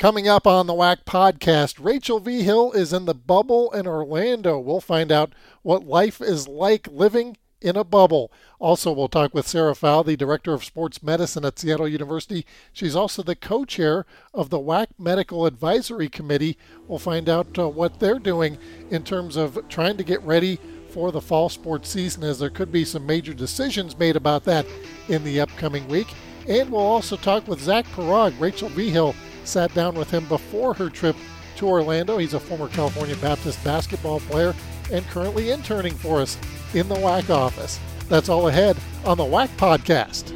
Coming up on the WAC podcast, Rachel Vigil is in the bubble in Orlando. We'll find out what life is like living in a bubble. Also, we'll talk with Sarah Fowl, the Director of Sports Medicine at Seattle University. She's also the co chair of the WAC Medical Advisory Committee. We'll find out uh, what they're doing in terms of trying to get ready for the fall sports season, as there could be some major decisions made about that in the upcoming week. And we'll also talk with Zach Paraag, Rachel Vigil sat down with him before her trip to Orlando. He's a former California Baptist basketball player and currently interning for us in the WAC office. That's all ahead on the WAC podcast.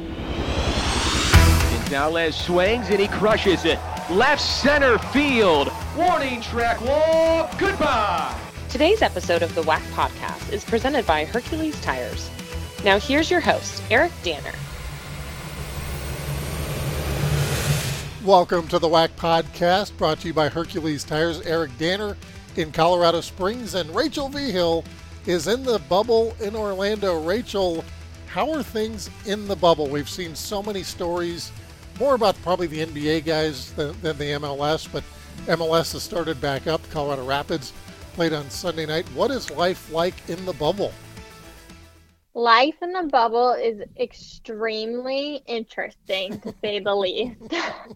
Gonzalez swings and he crushes it. Left center field. Warning track walk. Goodbye. Today's episode of the WAC podcast is presented by Hercules Tires. Now here's your host, Eric Danner. Welcome to the WAC podcast, brought to you by Hercules Tires. Eric Danner in Colorado Springs, and Rachel Vigil is in the bubble in Orlando. Rachel, how are things in the bubble? We've seen so many stories, more about probably the NBA guys than, than the MLS, but MLS has started back up. Colorado Rapids played on Sunday night. What is life like in the bubble? Life in the bubble is extremely interesting to say the least. uh,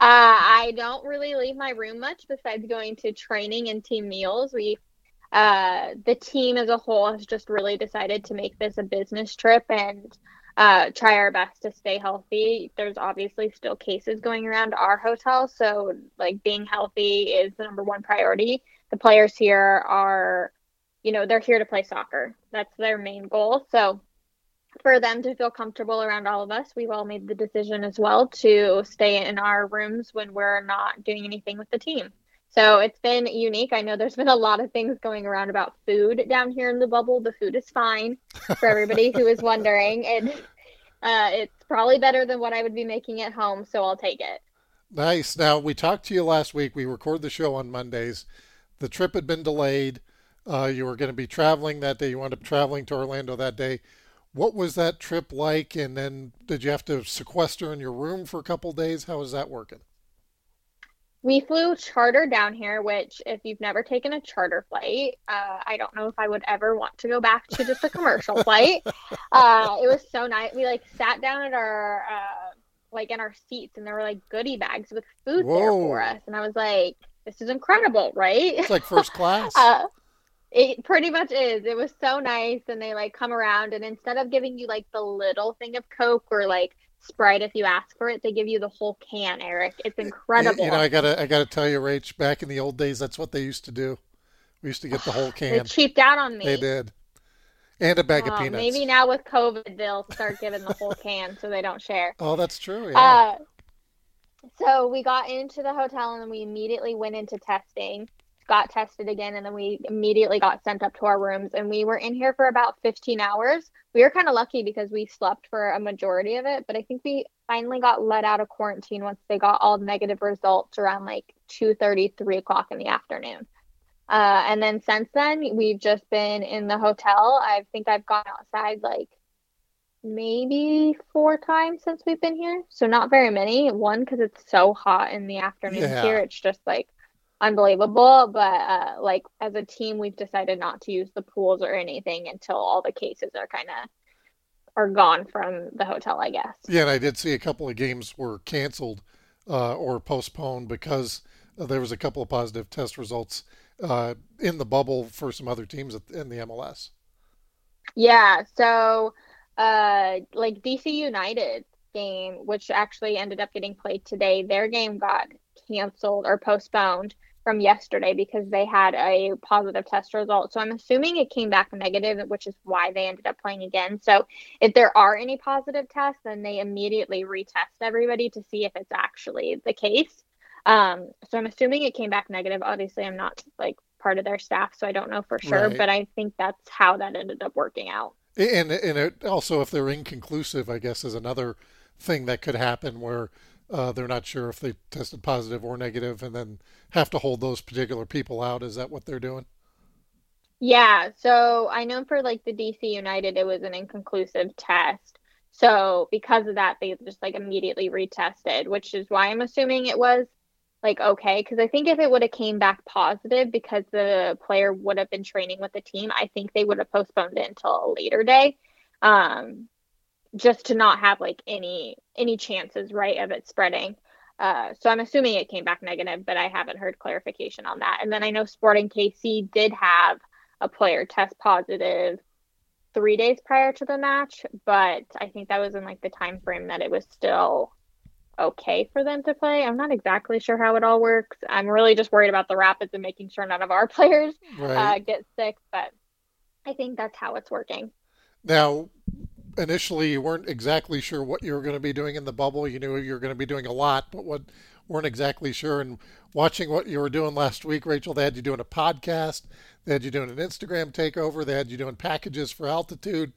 I don't really leave my room much besides going to training and team meals. We, uh, the team as a whole has just really decided to make this a business trip and uh, try our best to stay healthy. There's obviously still cases going around our hotel, so like being healthy is the number one priority. The players here are you know, they're here to play soccer. That's their main goal. So for them to feel comfortable around all of us, we've all made the decision as well to stay in our rooms when we're not doing anything with the team. So it's been unique. I know there's been a lot of things going around about food down here in the bubble. The food is fine for everybody who is wondering. And uh, it's probably better than what I would be making at home, so I'll take it. Nice. Now, we talked to you last week. We record the show on Mondays. The trip had been delayed. Uh, you were going to be traveling that day. You wound up traveling to Orlando that day. What was that trip like? And then did you have to sequester in your room for a couple days? How was that working? We flew charter down here, which, if you've never taken a charter flight, uh, I don't know if I would ever want to go back to just a commercial flight. Uh, it was so nice. We like sat down at our uh, like in our seats, and there were like goodie bags with food Whoa. there for us, and I was like, "This is incredible, right?" It's like first class. It pretty much is. It was so nice, and they like come around, and instead of giving you like the little thing of Coke or like Sprite if you ask for it, they give you the whole can. Eric, it's incredible. You know, I gotta, I gotta tell you, Rach. Back in the old days, that's what they used to do. We used to get the whole can. they cheaped out on me. They did, and a bag oh, of peanuts. Maybe now with COVID, they'll start giving the whole can so they don't share. Oh, that's true. Yeah. Uh, so we got into the hotel and then we immediately went into testing got tested again and then we immediately got sent up to our rooms and we were in here for about 15 hours. We were kind of lucky because we slept for a majority of it but i think we finally got let out of quarantine once they got all negative results around like 2 3 o'clock in the afternoon. Uh, and then since then we've just been in the hotel. I think i've gone outside like maybe four times since we've been here so not very many. One because it's so hot in the afternoon yeah. here it's just like unbelievable. But uh, like as a team, we've decided not to use the pools or anything until all the cases are kind of are gone from the hotel, I guess. Yeah, and I did see a couple of games were canceled uh, or postponed because uh, there was a couple of positive test results uh, in the bubble for some other teams in the MLS. Yeah, so uh, like DC United game, which actually ended up getting played today, their game got canceled or postponed from yesterday because they had a positive test result. So I'm assuming it came back negative, which is why they ended up playing again. So if there are any positive tests, then they immediately retest everybody to see if it's actually the case. Um, so I'm assuming it came back negative. Obviously, I'm not like part of their staff, so I don't know for sure, right. but I think that's how that ended up working out. And and it also, if they're inconclusive, I guess is another thing that could happen where uh, they're not sure if they tested positive or negative, and then have to hold those particular people out. Is that what they're doing? Yeah. So I know for like the DC United, it was an inconclusive test. So because of that, they just like immediately retested, which is why I'm assuming it was like okay because I think if it would have came back positive because the player would have been training with the team, I think they would have postponed it until a later day. Um, just to not have like any any chances right of it spreading. Uh, so I'm assuming it came back negative, but I haven't heard clarification on that. And then I know Sporting KC did have a player test positive three days prior to the match, but I think that was in like the time frame that it was still okay for them to play. I'm not exactly sure how it all works. I'm really just worried about the Rapids and making sure none of our players right. uh, get sick, but I think that's how it's working. Now, initially you weren't exactly sure what you were going to be doing in the bubble. You knew you were going to be doing a lot, but what weren't exactly sure. And watching what you were doing last week, Rachel, they had you doing a podcast, they had you doing an Instagram takeover, they had you doing packages for altitude,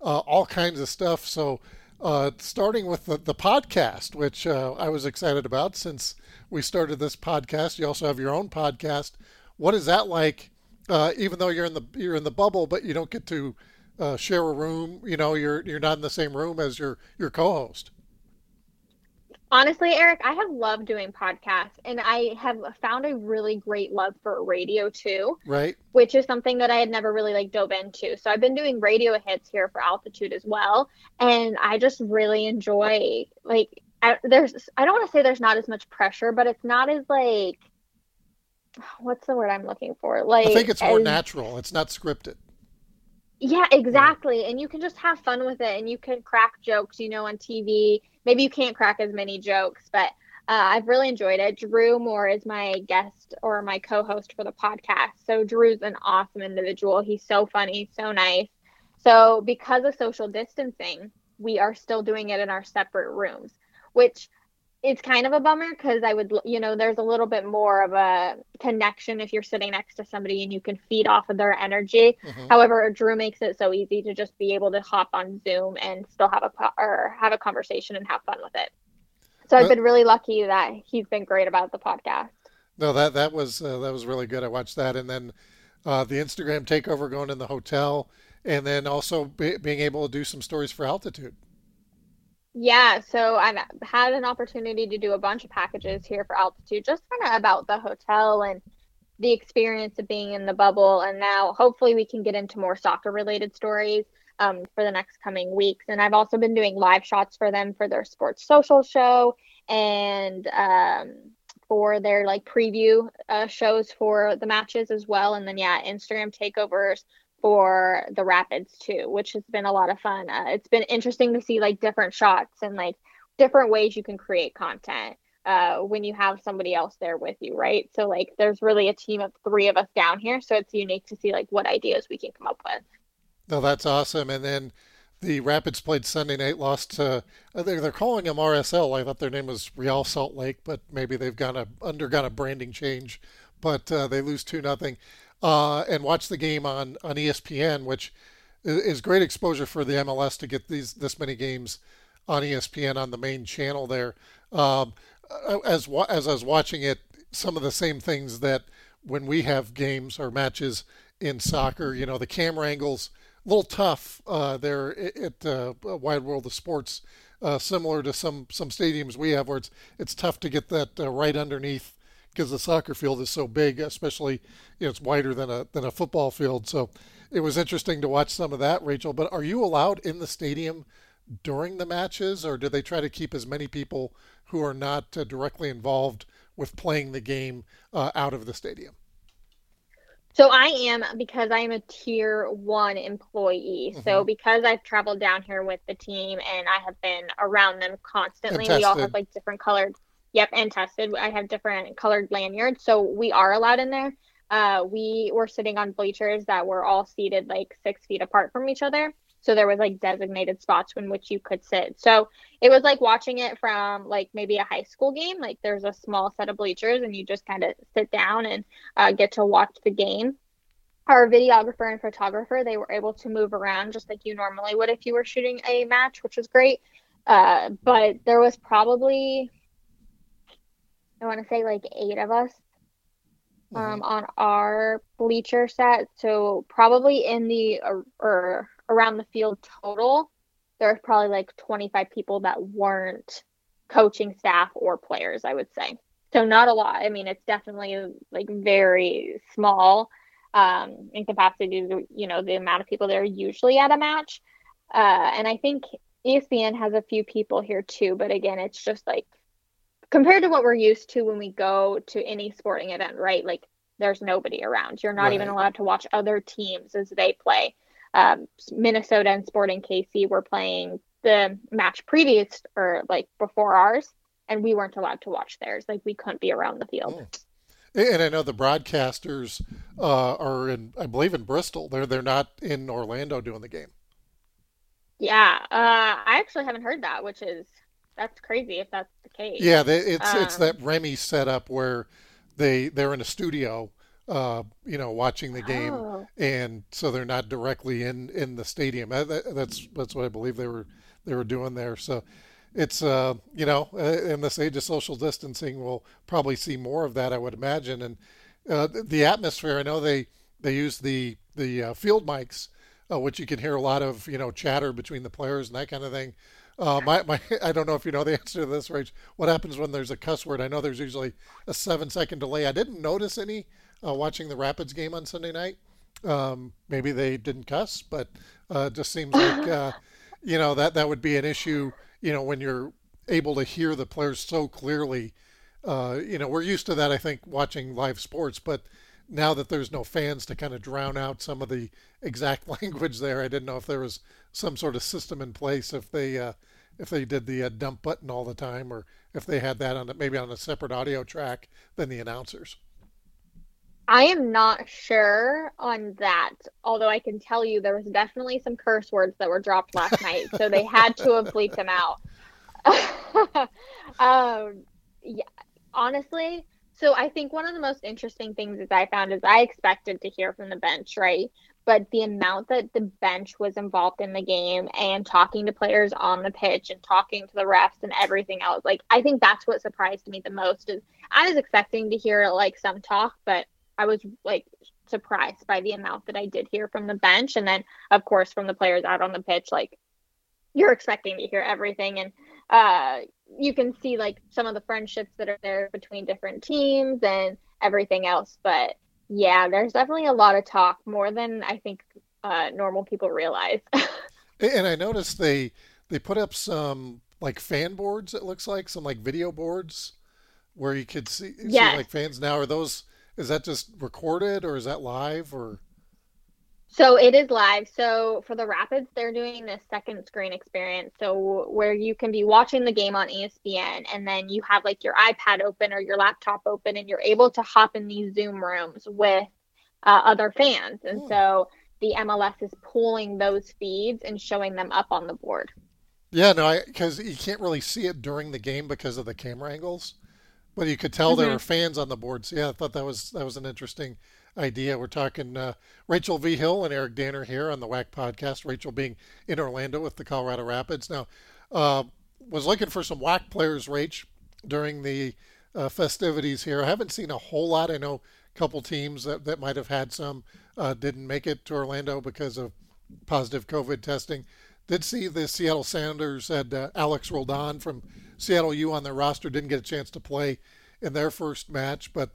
uh, all kinds of stuff. So, uh, starting with the, the podcast, which uh, I was excited about since we started this podcast. You also have your own podcast. What is that like? Uh, even though you're in the you're in the bubble, but you don't get to uh, share a room. You know, you're you're not in the same room as your your co-host. Honestly, Eric, I have loved doing podcasts and I have found a really great love for radio too. Right. Which is something that I had never really like dove into. So I've been doing radio hits here for altitude as well. And I just really enjoy like I, there's I don't want to say there's not as much pressure, but it's not as like what's the word I'm looking for? Like I think it's more as, natural. It's not scripted. Yeah, exactly. And you can just have fun with it and you can crack jokes, you know, on TV. Maybe you can't crack as many jokes, but uh, I've really enjoyed it. Drew Moore is my guest or my co host for the podcast. So Drew's an awesome individual. He's so funny, so nice. So, because of social distancing, we are still doing it in our separate rooms, which it's kind of a bummer because I would, you know, there's a little bit more of a connection if you're sitting next to somebody and you can feed off of their energy. Mm-hmm. However, Drew makes it so easy to just be able to hop on Zoom and still have a or have a conversation and have fun with it. So I've been really lucky that he's been great about the podcast. No, that that was uh, that was really good. I watched that, and then uh, the Instagram takeover going in the hotel, and then also be, being able to do some stories for altitude. Yeah, so I've had an opportunity to do a bunch of packages here for altitude, just kind of about the hotel and the experience of being in the bubble. And now hopefully we can get into more soccer related stories um, for the next coming weeks. And I've also been doing live shots for them for their sports social show and um, for their like preview uh, shows for the matches as well. And then, yeah, Instagram takeovers for the rapids too which has been a lot of fun. Uh, it's been interesting to see like different shots and like different ways you can create content uh, when you have somebody else there with you right? So like there's really a team of three of us down here so it's unique to see like what ideas we can come up with. No that's awesome. And then the rapids played sunday night lost to they're, they're calling them rsl i thought their name was real salt lake but maybe they've gone a undergone a branding change. But uh, they lose two nothing uh, and watch the game on, on ESPN, which is great exposure for the MLS to get these this many games on ESPN on the main channel there. Um, as as I was watching it, some of the same things that when we have games or matches in soccer, you know, the camera angles a little tough uh, there at uh, Wide World of Sports, uh, similar to some some stadiums we have where it's it's tough to get that uh, right underneath because the soccer field is so big, especially you know, it's wider than a than a football field. So it was interesting to watch some of that, Rachel. But are you allowed in the stadium during the matches, or do they try to keep as many people who are not uh, directly involved with playing the game uh, out of the stadium? So I am because I am a tier one employee. Mm-hmm. So because I've traveled down here with the team and I have been around them constantly, we all have like different colored Yep, and tested. I have different colored lanyards, so we are allowed in there. Uh, we were sitting on bleachers that were all seated like six feet apart from each other. So there was like designated spots in which you could sit. So it was like watching it from like maybe a high school game. Like there's a small set of bleachers and you just kind of sit down and uh, get to watch the game. Our videographer and photographer, they were able to move around just like you normally would if you were shooting a match, which was great. Uh, but there was probably I want to say like eight of us um, mm-hmm. on our bleacher set. So probably in the or around the field total, there's probably like 25 people that weren't coaching staff or players. I would say. So not a lot. I mean, it's definitely like very small um, in capacity to you know the amount of people that are usually at a match. Uh, and I think ESPN has a few people here too, but again, it's just like compared to what we're used to when we go to any sporting event, right? Like there's nobody around. You're not right. even allowed to watch other teams as they play. Um, Minnesota and Sporting KC were playing the match previous or like before ours, and we weren't allowed to watch theirs. Like we couldn't be around the field. Oh. And I know the broadcasters uh, are in, I believe, in Bristol. They're they're not in Orlando doing the game. Yeah, uh, I actually haven't heard that, which is that's crazy if that's the case. Yeah, they, it's um, it's that REMI setup where they they're in a studio, uh, you know, watching the game, oh. and so they're not directly in in the stadium. That, that's that's what I believe they were they were doing there. So it's uh, you know, uh, in this age of social distancing, we'll probably see more of that, I would imagine. And uh, the atmosphere, I know they they use the the uh, field mics, uh, which you can hear a lot of you know chatter between the players and that kind of thing. Uh, my, my, I don't know if you know the answer to this, Rach. What happens when there's a cuss word? I know there's usually a seven second delay. I didn't notice any uh, watching the Rapids game on Sunday night. Um, maybe they didn't cuss, but uh, it just seems like uh, you know that that would be an issue. You know when you're able to hear the players so clearly. Uh, you know we're used to that. I think watching live sports, but now that there's no fans to kind of drown out some of the exact language there, I didn't know if there was some sort of system in place if they uh, if they did the uh, dump button all the time, or if they had that on maybe on a separate audio track than the announcers. I am not sure on that, although I can tell you there was definitely some curse words that were dropped last night, so they had to have bleeped them out. um, yeah, honestly, so I think one of the most interesting things that I found is I expected to hear from the bench, right? But the amount that the bench was involved in the game and talking to players on the pitch and talking to the refs and everything else, like I think that's what surprised me the most. Is I was expecting to hear like some talk, but I was like surprised by the amount that I did hear from the bench, and then of course from the players out on the pitch, like you're expecting to hear everything and uh, you can see like some of the friendships that are there between different teams and everything else but yeah there's definitely a lot of talk more than i think uh, normal people realize. And i noticed they they put up some like fan boards it looks like some like video boards where you could see, yes. see like fans now. Are those is that just recorded or is that live or so it is live. So for the Rapids, they're doing this second screen experience. So where you can be watching the game on ESPN and then you have like your iPad open or your laptop open and you're able to hop in these Zoom rooms with uh, other fans. And so the MLS is pulling those feeds and showing them up on the board. Yeah, no, because you can't really see it during the game because of the camera angles, but you could tell mm-hmm. there were fans on the boards. Yeah, I thought that was that was an interesting idea. We're talking uh, Rachel Vigil and Eric Danner here on the WAC podcast. Rachel being in Orlando with the Colorado Rapids. Now, uh, was looking for some WAC players, Rach, during the uh, festivities here. I haven't seen a whole lot. I know a couple teams that, that might have had some uh, didn't make it to Orlando because of positive COVID testing. Did see the Seattle Sounders had uh, Alex Roldan from Seattle U on their roster. Didn't get a chance to play in their first match, but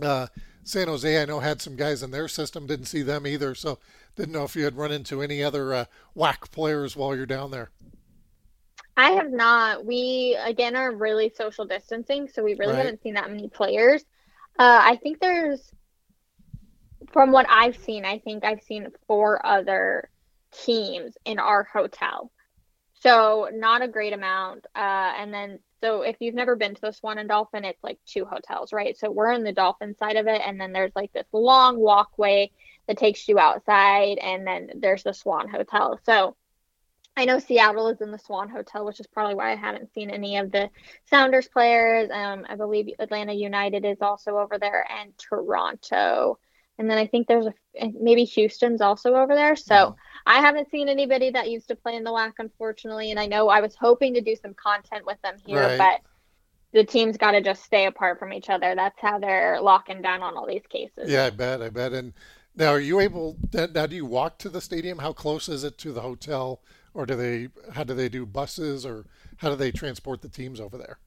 uh, San Jose, I know, had some guys in their system. Didn't see them either. So didn't know if you had run into any other uh, WAC players while you're down there. I have not. We, again, are really social distancing. So we really right. haven't seen that many players. Uh, I think there's, from what I've seen, I think I've seen four other teams in our hotel. So not a great amount. Uh, and then so if you've never been to the Swan and Dolphin, it's like two hotels, right? So we're in the Dolphin side of it, and then there's like this long walkway that takes you outside, and then there's the Swan Hotel. So I know Seattle is in the Swan Hotel, which is probably why I haven't seen any of the Sounders players. Um, I believe Atlanta United is also over there, and Toronto and then I think there's a maybe Houston's also over there. So mm-hmm. I haven't seen anybody that used to play in the WAC, unfortunately. And I know I was hoping to do some content with them here, right. but the teams got to just stay apart from each other. That's how they're locking down on all these cases. Yeah, I bet. I bet. And now, are you able? Now, do you walk to the stadium? How close is it to the hotel, or do they? How do they do buses, or how do they transport the teams over there?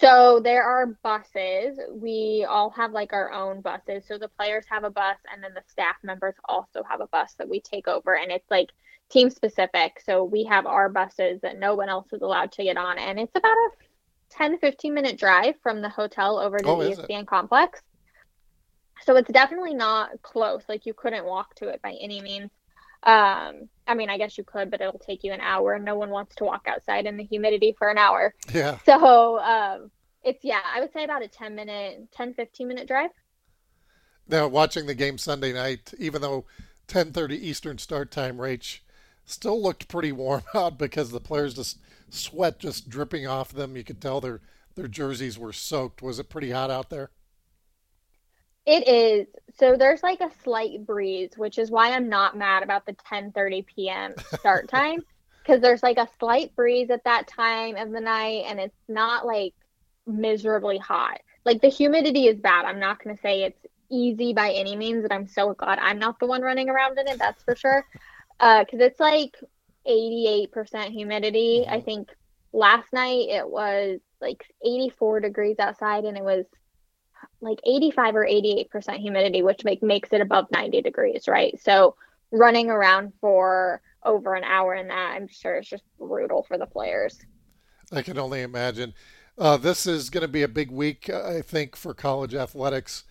So there are buses. We all have like our own buses. So the players have a bus, and then the staff members also have a bus that we take over, and it's like team specific. So we have our buses that no one else is allowed to get on, and it's about a 10 15 minute drive from the hotel over to Oh, the? ESPN complex. So it's definitely not close. Like you couldn't walk to it by any means. Um, I mean, I guess you could, but it'll take you an hour, and no one wants to walk outside in the humidity for an hour. Yeah. So um, it's yeah, I would say about a 10 minute, 10 15 minute drive. Now, watching the game Sunday night, even though 10:30 Eastern start time, Rach still looked pretty warm out because the players just sweat just dripping off them. You could tell their their jerseys were soaked. Was it pretty hot out there? It is. So there's like a slight breeze, which is why I'm not mad about the 10:30 p.m. start time because there's like a slight breeze at that time of the night and it's not like miserably hot. Like the humidity is bad. I'm not going to say it's easy by any means, but I'm so glad I'm not the one running around in it, that's for sure. Uh cuz it's like 88% humidity. I think last night it was like 84 degrees outside and it was like 85 or 88% humidity, which make, makes it above 90 degrees, right? So running around for over an hour in that, I'm sure it's just brutal for the players. I can only imagine. Uh, this is going to be a big week, I think, for college athletics.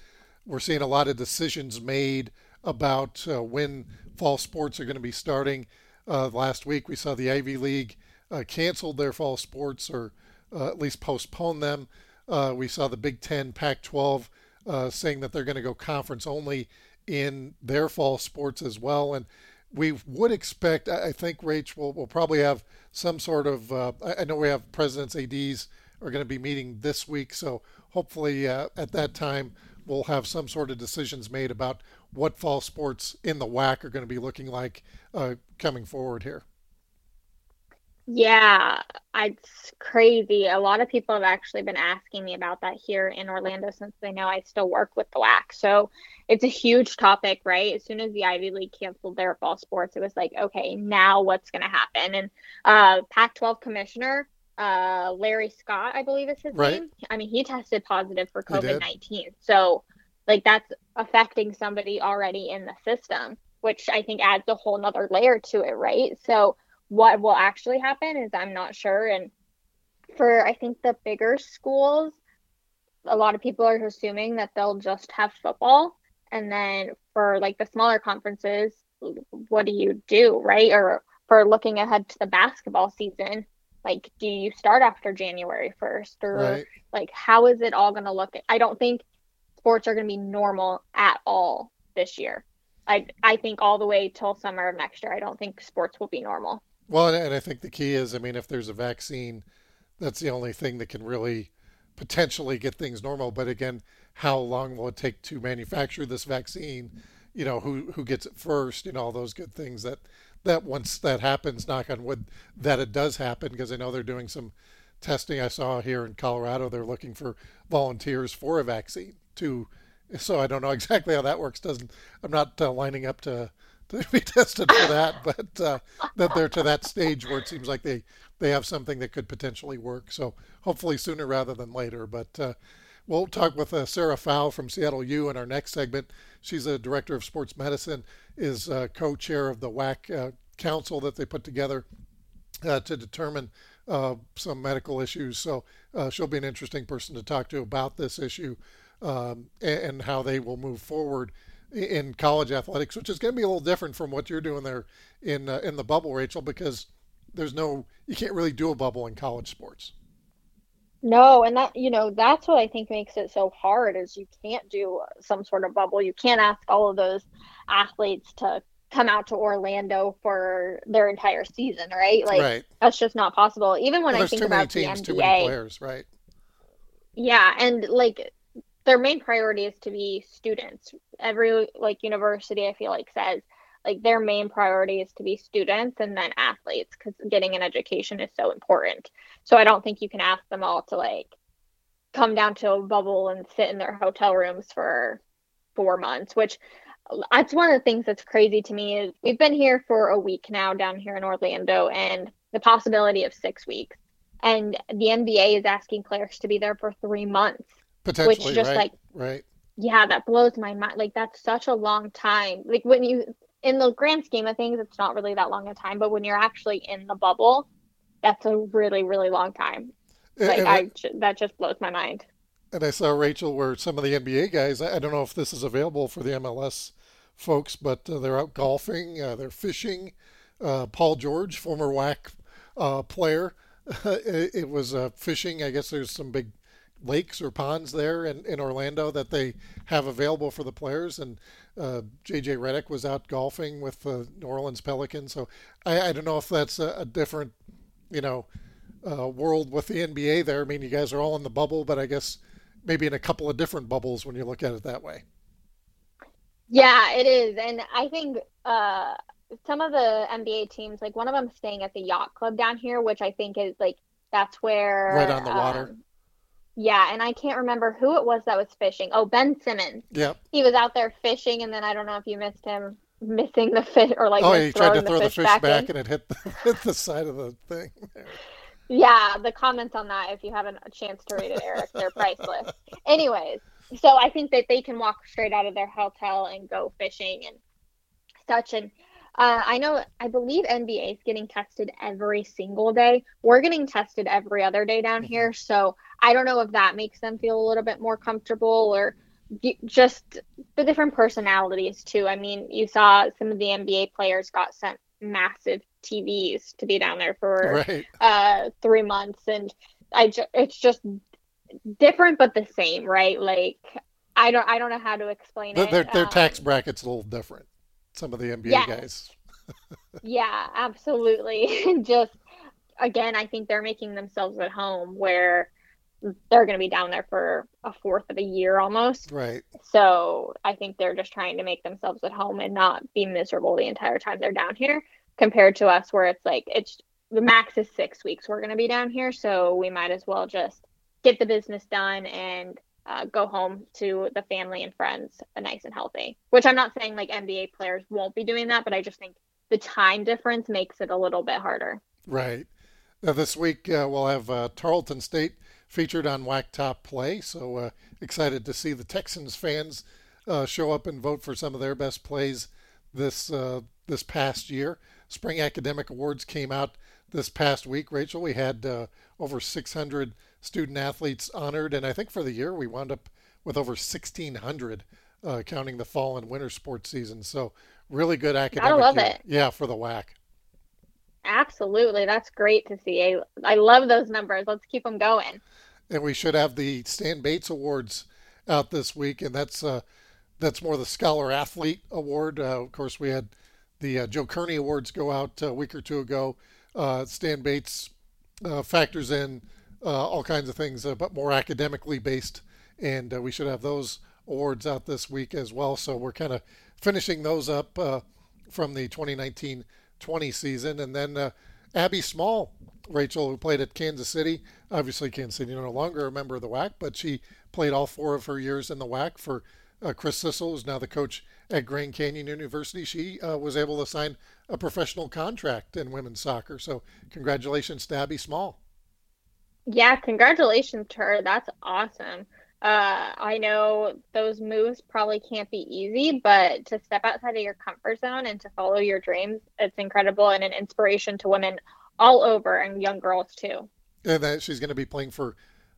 We're seeing a lot of decisions made about uh, when fall sports are going to be starting. Uh, last week, we saw the Ivy League uh, canceled their fall sports or uh, at least postpone them. Uh, we saw the Big Ten, Pac 12 uh, saying that they're going to go conference only in their fall sports as well. And we would expect, I think, Rach, will will probably have some sort of, uh, I I know we have presidents, ADs are going to be meeting this week. So hopefully uh, at that time, we'll have some sort of decisions made about what fall sports in the WAC are going to be looking like uh, coming forward here. Yeah, it's crazy. A lot of people have actually been asking me about that here in Orlando since they know I still work with the WAC. So it's a huge topic, right? As soon as the Ivy League canceled their fall sports, it was like, okay, now what's going to happen? And uh, Pac 12 commissioner, uh, Larry Scott, I believe is his Right. name. I mean, he tested positive for COVID 19. So, like, that's affecting somebody already in the system, which I think adds a whole nother layer to it, right? So, what will actually happen is I'm not sure. And for I think the bigger schools, a lot of people are assuming that they'll just have football. And then for like the smaller conferences, what do you do, right? Or for looking ahead to the basketball season, like do you start after January 1st or Right. like how is it all going to look? I don't think sports are going to be normal at all this year. I I think all the way till summer of next year. I don't think sports will be normal. Well, and- I think the key is, I mean, if there's a vaccine, that's the only thing that can really potentially get things normal. But again, how long will it take to manufacture this vaccine? You know, who who gets it first? You know, all those good things that that once that happens, knock on wood, that it does happen because I know they're doing some testing. I saw here in Colorado, they're looking for volunteers for a vaccine to. So I don't know exactly how that works. Doesn't I'm not uh, lining up to to be tested for that, but uh, that they're to that stage where it seems like they they have something that could potentially work. So hopefully sooner rather than later. But uh, we'll talk with uh, Sarah Fowl from Seattle U in our next segment. She's a director of sports medicine, is uh, co-chair of the WAC uh, council that they put together uh, to determine some medical issues. So she'll be an interesting person to talk to about this issue um, and, and how they will move forward in college athletics, which is going to be a little different from what you're doing there in uh, in the bubble, Rachel, because there's no you can't really do a bubble in college sports. No, and that you know that's what I think makes it so hard is you can't do some sort of bubble. You can't ask all of those athletes to come out to Orlando for their entire season, right? Like right. that's just not possible. Even when Well, I think too many about the teams, many NBA, players, right? yeah, and like their main priority is to be students. Every like university, I feel like says like their main priority is to be students and then athletes because getting an education is so important. So I don't think you can ask them all to like come down to a bubble and sit in their hotel rooms for four months, which that's one of the things that's crazy to me is we've been here for a week now down here in Orlando and the possibility of six weeks. and the NBA is asking players to be there for three months. Potentially, which just right? like right. yeah, that blows my mind. Like that's such a long time. Like when you in the grand scheme of things, it's not really that long a time, but when you're actually in the bubble, that's a really really long time. Like And- I that just blows my mind. And I saw Rachel where some of the NBA guys, I don't know if this is available for the MLS folks, but uh, they're out golfing, uh, they're fishing. Uh, Paul George, former WAC uh, player, it, it was uh, fishing. I guess there's some big lakes or ponds there in, in Orlando that they have available for the players. And uh, JJ Redick was out golfing with the New Orleans Pelicans. So I, I don't know if that's a, a different, you know, uh, world with the NBA there. I mean, you guys are all in the bubble, but I guess maybe in a couple of different bubbles when you look at it that way. Yeah, it is. And I think uh, some of the NBA teams, like one of them staying at the yacht club down here, which I think is like that's where Right on the water. um, yeah, and I can't remember who it was that was fishing. Oh, Ben Simmons. Yep. He was out there fishing, and then I don't know if you missed him missing the fish or like oh, he tried to throw the fish back, back, and it hit the, hit the side of the thing. Yeah, the comments on that, if you haven't a chance to read it, Eric, they're priceless. Anyways, so I think that they can walk straight out of their hotel and go fishing and such. And uh, I know, I believe NBA is getting tested every single day. We're getting tested every other day down here. So I don't know if that makes them feel a little bit more comfortable or just the different personalities too. I mean, you saw some of the NBA players got sent massive TVs to be down there for Right. uh three months and i ju- it's just different but the same right like i don't i don't know how to explain Their, it their, their Um, tax bracket's a little different. Some of the NBA Yes. guys. yeah absolutely just again i think they're making themselves at home where they're going to be down there for a fourth of a year almost Right. so i think they're just trying to make themselves at home and not be miserable the entire time they're down here compared to us where it's like it's the max is six weeks we're going to be down here so we might as well just get the business done and uh, go home to the family and friends uh, nice and healthy which i'm not saying like nba players won't be doing that but i just think the time difference makes it a little bit harder Right. Now, this week uh, we'll have uh, Tarleton State featured on WAC Top Play. So uh, excited to see the Texans fans uh, show up and vote for some of their best plays this this past year. Spring Academic Awards came out this past week. Rachel, we had over 600 student athletes honored, and I think for the year we wound up with over 1,600, uh, counting the fall and winter sports season. So really good academic I love year. it. Yeah, for the WAC. absolutely that's great to see i, I love those numbers let's keep them going and we should have the Stan Bates Awards out this week, and that's uh, that's more the Scholar Athlete Award. Uh, of course, we had the uh, Joe Kearney Awards go out a week or two ago. Uh, Stan Bates uh, factors in all kinds of things, uh, but more academically based, and uh, we should have those awards out this week as well. So we're kind of finishing those up uh, from the 2019-20 season, and then uh, Abby Small, Rachel, who played at Kansas City. Obviously, Kansas City no longer a member of the WAC, but she played all four of her years in the WAC for uh, Chris Sissel, who's now the coach at Grand Canyon University. She uh, was able to sign a professional contract in women's soccer. So, congratulations to Abby Small. Yeah, congratulations to her. That's awesome. Uh, I know those moves probably can't be easy, but to step outside of your comfort zone and to follow your dreams, it's incredible and an inspiration to women all over and young girls too. And that she's going to be playing for,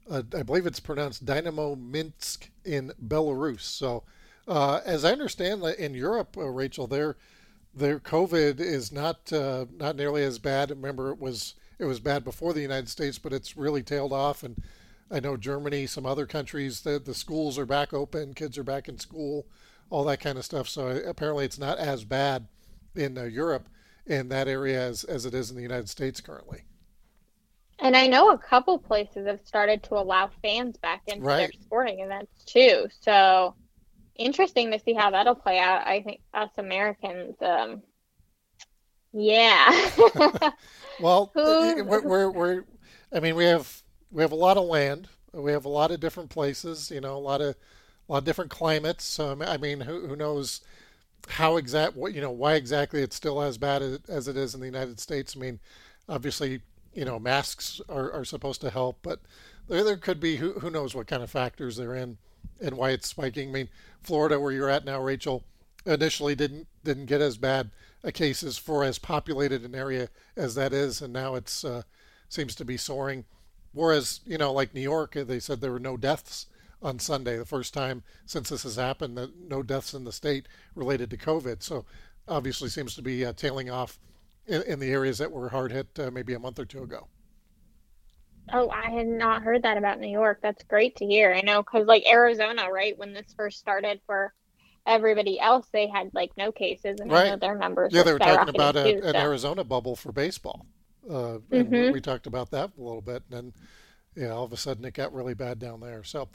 uh, I believe it's pronounced Dynamo Minsk in Belarus. So, uh, as I understand, in Europe, uh, Rachel, their their COVID is not uh, not nearly as bad. Remember, it was it was bad before the United States, but it's really tailed off. And I know Germany, some other countries, the the schools are back open, kids are back in school, all that kind of stuff. So apparently, it's not as bad in uh, Europe in that area as as it is in the United States currently. And I know a couple places have started to allow fans back into Right. their sporting events too. So interesting to see how that'll play out. I think us Americans, um, yeah. Well, we're, we're, we're, I mean, we have we have a lot of land. We have a lot of different places. You know, a lot of a lot of different climates. Um, I mean, who, who knows how exact what you know why exactly it's still as bad as, as it is in the United States. I mean, obviously, you know, masks are, are supposed to help, but there, there could be who, who knows what kind of factors they're in and why it's spiking. I mean, Florida, where you're at now, Rachel, initially didn't didn't get as bad a cases for as populated an area as that is, and now it's uh, seems to be soaring. Whereas, you know, like New York, they said there were no deaths on Sunday, the first time since this has happened that no deaths in the state related to COVID. So obviously seems to be uh, tailing off in, in, the areas that were hard hit uh, maybe a month or two ago. Oh, I had not heard that about New York. That's great to hear. I know because like Arizona, right when this first started for everybody else, they had like no cases, and right. I know their numbers. Yeah, they were talking about a, too, an so. Arizona bubble for baseball. Uh, and mm-hmm. we talked about that a little bit, and then yeah, all of a sudden it got really bad down there. So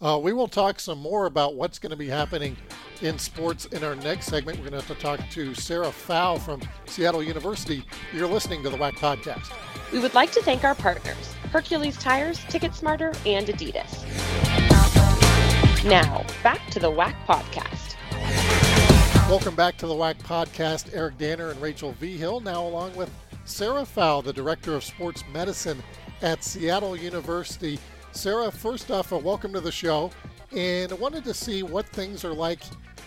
uh, we will talk some more about what's going to be happening in sports in our next segment. We're going to have to talk to Sarah Fow from Seattle University. You're listening to the WAC Podcast. We would like to thank our partners, Hercules Tires, Ticket Smarter, and Adidas. Now, back to the WAC Podcast. Welcome back to the WAC Podcast. Eric Danner and Rachel Vigil, now along with Sarah Fow, the Director of Sports Medicine at Seattle University. Sarah, first off, a welcome to the show. And I wanted to see what things are like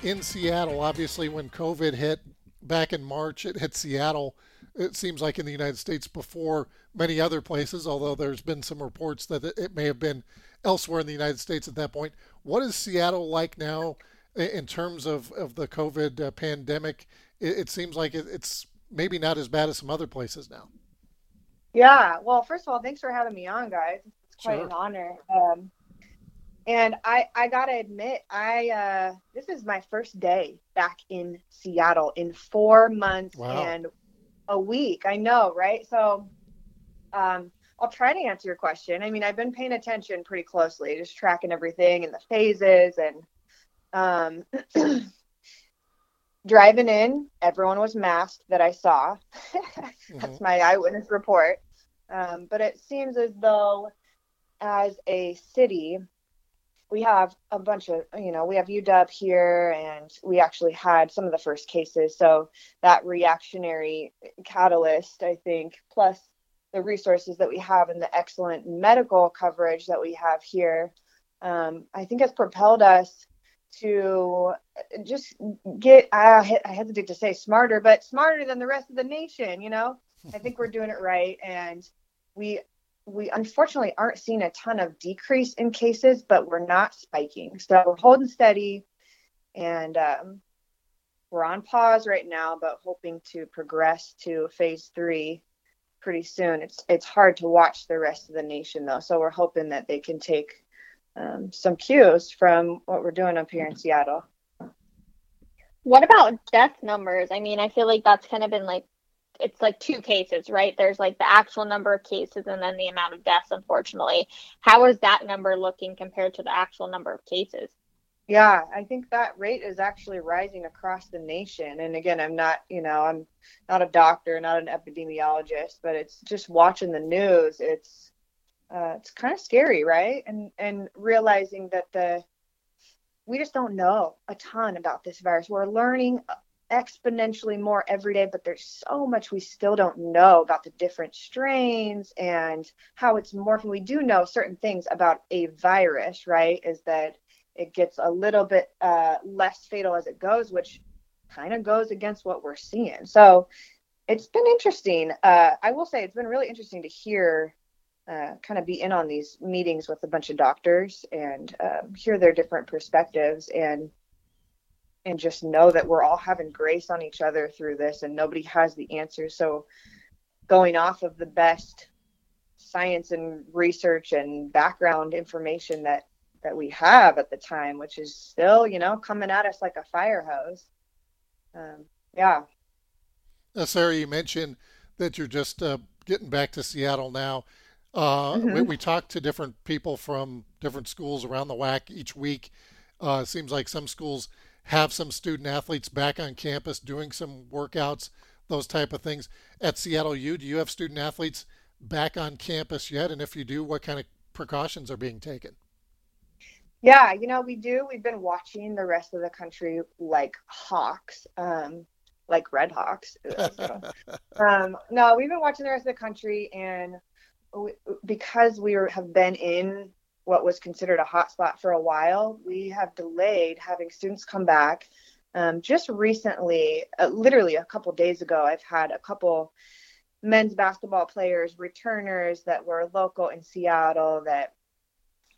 in Seattle. Obviously, when COVID hit back in March, it hit Seattle. It seems like in the United States before many other places, although there's been some reports that it may have been elsewhere in the United States at that point. What is Seattle like now in terms of, of the COVID uh, pandemic? It, it seems like it, it's maybe not as bad as some other places now. Yeah. Well, first of all, thanks for having me on, guys It's quite sure. an honor. Um, and I, I gotta admit, I uh, this is my first day back in Seattle in four months wow. and a week. I know, right? So, um, I'll try to answer your question. I mean, I've been paying attention pretty closely, just tracking everything and the phases and um, driving in. Everyone was masked that I saw. That's mm-hmm. my eyewitness report. Um, but it seems as though as a city, we have a bunch of, you know, we have UW here, and we actually had some of the first cases. So that reactionary catalyst, I think, plus the resources that we have and the excellent medical coverage that we have here, um, I think has propelled us to just get, I, I hesitate to say smarter, but smarter than the rest of the nation, you know? I think we're doing it right. And we we unfortunately aren't seeing a ton of decrease in cases, but we're not spiking. So we're holding steady and um, we're on pause right now, but hoping to progress to phase three pretty soon. It's it's hard to watch the rest of the nation though, so we're hoping that they can take um, some cues from what we're doing up here in Seattle. What about death numbers? I mean, I feel like that's kind of been like it's like two cases, right? There's like the actual number of cases and then the amount of deaths, unfortunately. How is that number looking compared to the actual number of cases? Yeah, I think that rate is actually rising across the nation. And again, I'm not, you know, I'm not a doctor, not an epidemiologist, but it's just watching the news. It's uh, it's kind of scary, right? And and realizing that the we just don't know a ton about this virus. We're learning exponentially more every day, but there's so much we still don't know about the different strains and how it's morphing. We do know certain things about a virus, right? Is that it gets a little bit uh, less fatal as it goes, which kind of goes against what we're seeing. So it's been interesting. Uh, I will say it's been really interesting to hear. Uh, kind of be in on these meetings with a bunch of doctors and um, hear their different perspectives and and just know that we're all having grace on each other through this and nobody has the answer. So going off of the best science and research and background information that that we have at the time, which is still, you know, coming at us like a fire hose. Um, yeah. Now, Sarah, you mentioned that you're just uh, getting back to Seattle now. Uh, mm-hmm. we, we talked to different people from different schools around the WAC each week. Uh, it seems like some schools have some student athletes back on campus doing some workouts, those type of things. At Seattle U, do you have student athletes back on campus yet? And if you do, what kind of precautions are being taken? Yeah, you know, we do. We've been watching the rest of the country like hawks. Um, like Red Hawks. um, no, we've been watching the rest of the country, and we, because we have been in what was considered a hotspot for a while, we have delayed having students come back. Um, just recently, uh, literally a couple days ago, I've had a couple men's basketball players, returners that were local in Seattle that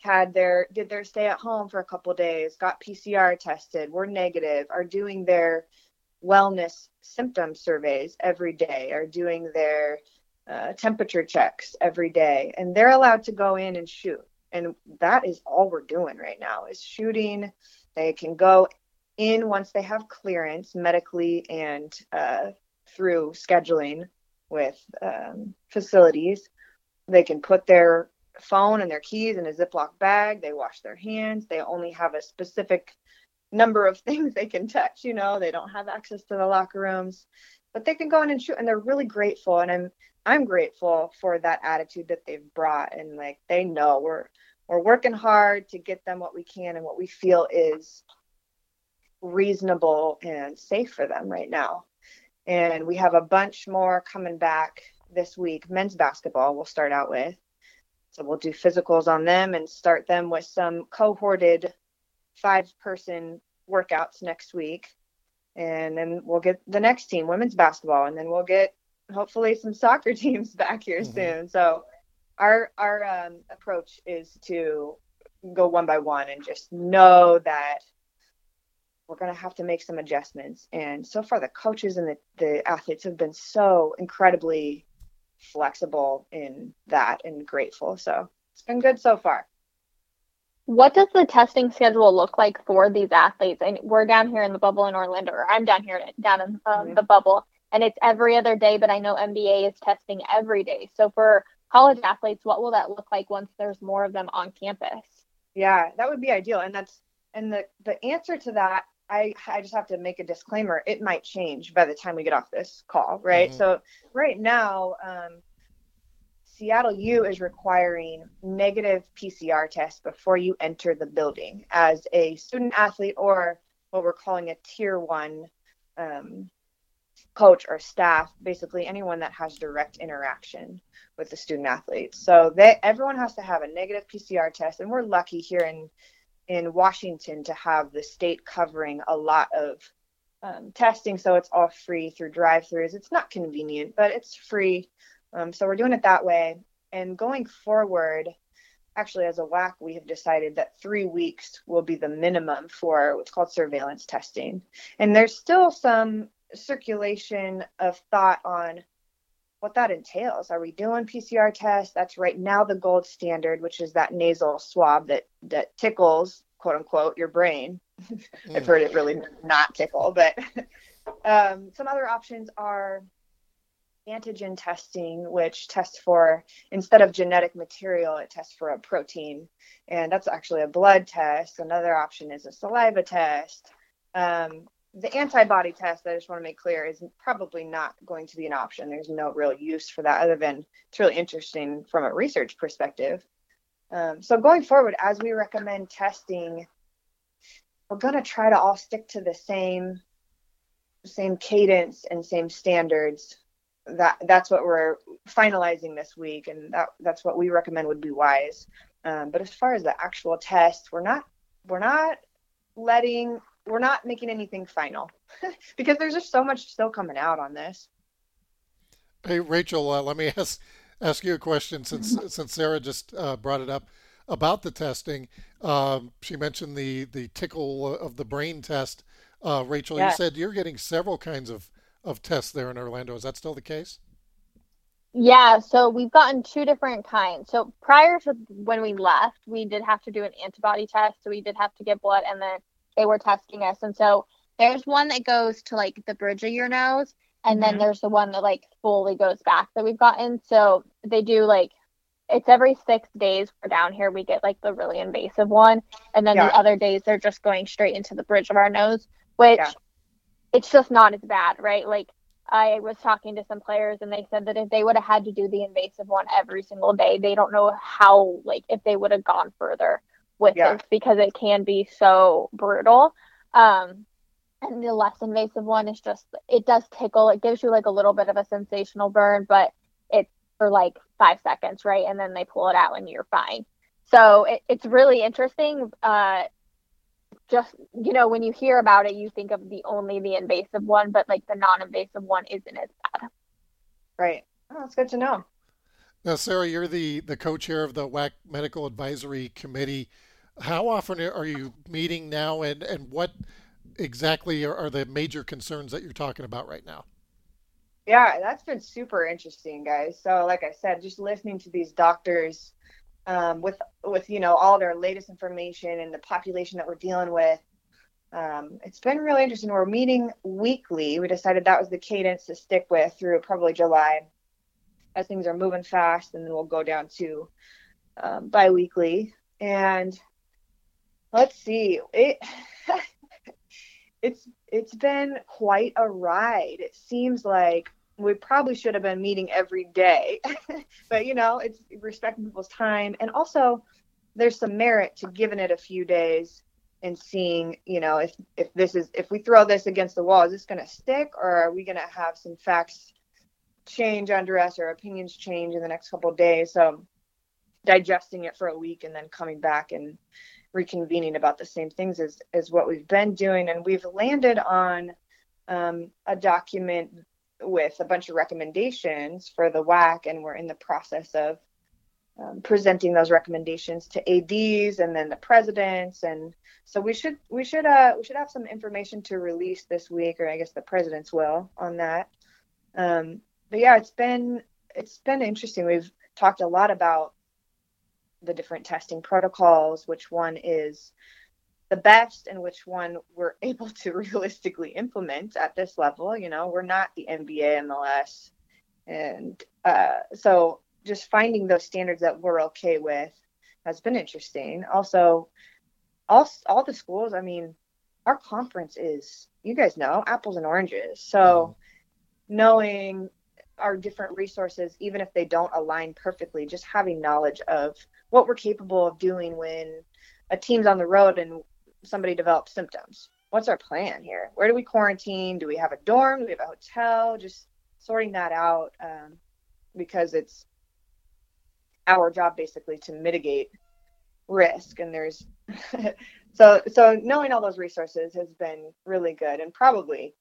had their did their stay at home for a couple days, got PCR tested, were negative, are doing their wellness symptom surveys every day, are doing their uh, temperature checks every day, and they're allowed to go in and shoot. And that is all we're doing right now is shooting. They can go in once they have clearance medically and uh, through scheduling with um, facilities. They can put their phone and their keys in a Ziploc bag. They wash their hands. They only have a specific number of things they can touch. You know, they don't have access to the locker rooms, but they can go in and shoot, and they're really grateful. And I'm I'm grateful for that attitude that they've brought, and like they know we're we're working hard to get them what we can and what we feel is reasonable and safe for them right now. And we have a bunch more coming back this week. Men's basketball we'll start out with. So we'll do physicals on them and start them with some cohorted five person workouts next week. And then we'll get the next team, women's basketball, and then we'll get hopefully some soccer teams back here mm-hmm. soon. So our our um, approach is to go one by one and just know that we're going to have to make some adjustments. And so far, the coaches and the, the athletes have been so incredibly flexible in that and grateful. So it's been good so far. What does the testing schedule look like for these athletes? And we're down here in the bubble in Orlando, or I'm down here down in um, mm-hmm. the bubble, and it's every other day. But I know NBA is testing every day. So for college athletes, what will that look like once there's more of them on campus? Yeah, that would be ideal, and that's and the the answer to that I I just have to make a disclaimer. It might change by the time we get off this call, right? Mm-hmm. So right now, um, Seattle U is requiring negative PCR tests before you enter the building as a student athlete or what we're calling a tier one um, coach or staff, basically anyone that has direct interaction with the student athletes. So they, everyone has to have a negative PCR test, and we're lucky here in in Washington to have the state covering a lot of um, testing, so it's all free through drive-throughs. It's not convenient, but it's free. Um, so we're doing it that way. And going forward, actually, as a WAC, we have decided that three weeks will be the minimum for what's called surveillance testing. And there's still some circulation of thought on what that entails. Are we doing PCR tests? That's right now the gold standard, which is that nasal swab that that tickles, quote unquote, your brain. Mm. I've heard it really not tickle, but um, some other options are antigen testing, which tests for instead of genetic material, it tests for a protein, and that's actually a blood test. Another option is a saliva test. Um, the antibody test, I just want to make clear, is probably not going to be an option. There's no real use for that other than it's really interesting from a research perspective. Um, so going forward, as we recommend testing, we're going to try to all stick to the same same cadence and same standards. That that's what we're finalizing this week, and that that's what we recommend would be wise. Um, but as far as the actual test, we're not we're not letting we're not making anything final because there's just so much still coming out on this. Hey Rachel, uh, let me ask ask you a question since since Sarah just uh, brought it up about the testing. Um, she mentioned the the tickle of the brain test. Uh, Rachel, yeah. you said you're getting several kinds of of tests there in Orlando. Is that still the case? Yeah, so we've gotten two different kinds. So prior to when we left, we did have to do an antibody test. So we did have to get blood, and then they were testing us. And so there's one that goes to like the bridge of your nose, and mm-hmm. then there's the one that like fully goes back that we've gotten. So they do like it's every six days we're down here we get like the really invasive one and then yeah. the other days they're just going straight into the bridge of our nose which yeah. it's just not as bad right like i was talking to some players and they said that if they would have had to do the invasive one every single day they don't know how like if they would have gone further with yeah. this because it can be so brutal. Um, and the less invasive one is just it does tickle. It gives you like a little bit of a sensational burn, but it's for like five seconds, right? And then they pull it out and you're fine. So it, it's really interesting. Uh, just you know, when you hear about it, you think of the only the invasive one, but like the non-invasive one isn't as bad. Right. Oh, that's good to know. Now, Sarah, you're the the co-chair of the WAC Medical Advisory Committee. How often are you meeting now, and and what exactly are, are the major concerns that you're talking about right now? Yeah, that's been super interesting, guys. So, like I said, just listening to these doctors um, with with you know all their latest information and the population that we're dealing with, um, it's been really interesting. We're meeting weekly. We decided that was the cadence to stick with through probably July, as things are moving fast, and then we'll go down to um, biweekly. And let's see, it it's it's been quite a ride. It seems like we probably should have been meeting every day, but you know, it's respecting people's time, and also there's some merit to giving it a few days and seeing, you know, if if this is if we throw this against the wall, is this going to stick, or are we going to have some facts change under us or opinions change in the next couple days? So digesting it for a week and then coming back and reconvening about the same things as, as what we've been doing. And we've landed on um, a document with a bunch of recommendations for the WAC, and we're in the process of um, presenting those recommendations to ADs and then the presidents. And so we should we should uh we should have some information to release this week or i guess the presidents will on that. Um but yeah it's been it's been interesting. We've talked a lot about the different testing protocols, which one is the best and which one we're able to realistically implement at this level. You know, we're not the NBA MLS. And uh, so just finding those standards that we're okay with has been interesting. Also, all, all the schools, I mean, our conference is, you guys know, apples and oranges. So mm-hmm. knowing our different resources, even if they don't align perfectly, just having knowledge of what we're capable of doing when a team's on the road and somebody develops symptoms. What's our plan here? Where do we quarantine? Do we have a dorm? Do we have a hotel? Just sorting that out um, because it's our job basically to mitigate risk. And there's so so knowing all those resources has been really good and probably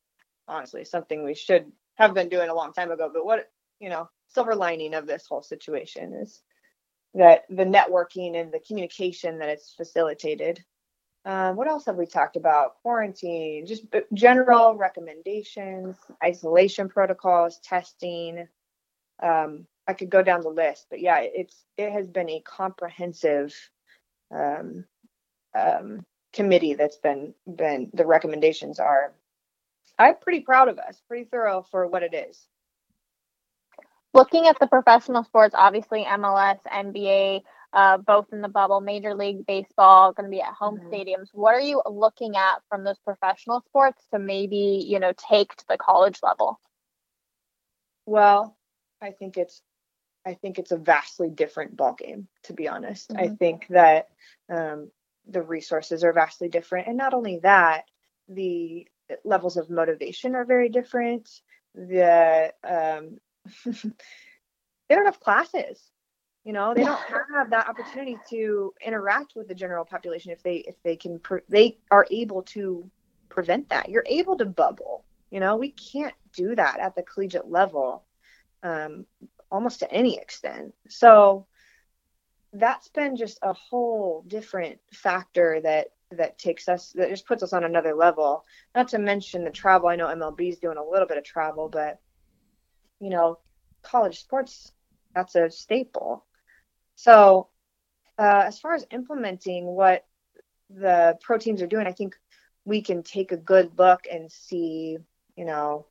honestly something we should have been doing a long time ago. But what you know, silver lining of this whole situation is that the networking and the communication that it's facilitated. Um, what else have we talked about? Quarantine, just general recommendations, isolation protocols, testing. Um, I could go down the list, but yeah, it's it has been a comprehensive um, um committee that's been been the recommendations are. I'm pretty proud of us, pretty thorough for what it is looking at the professional sports, obviously MLS, NBA, uh, both in the bubble, Major League Baseball, going to be at home mm-hmm. stadiums. What are you looking at from those professional sports to maybe you know take to the college level? Well, I think it's I think it's a vastly different ballgame, to be honest. Mm-hmm. I think that um, the resources are vastly different, and not only that, the levels of motivation are very different. The um, they don't have classes you know? They don't have that opportunity to interact with the general population if they if they can pre- they are able to prevent that. You're able to bubble you know? We can't do that at the collegiate level um, almost to any extent. So that's been just a whole different factor that that takes us that just puts us on another level. Not to mention the travel. I know mlb is doing a little bit of travel but you know, college sports, that's a staple. So, uh, as far as implementing what the pro teams are doing, I think we can take a good look and see, you know,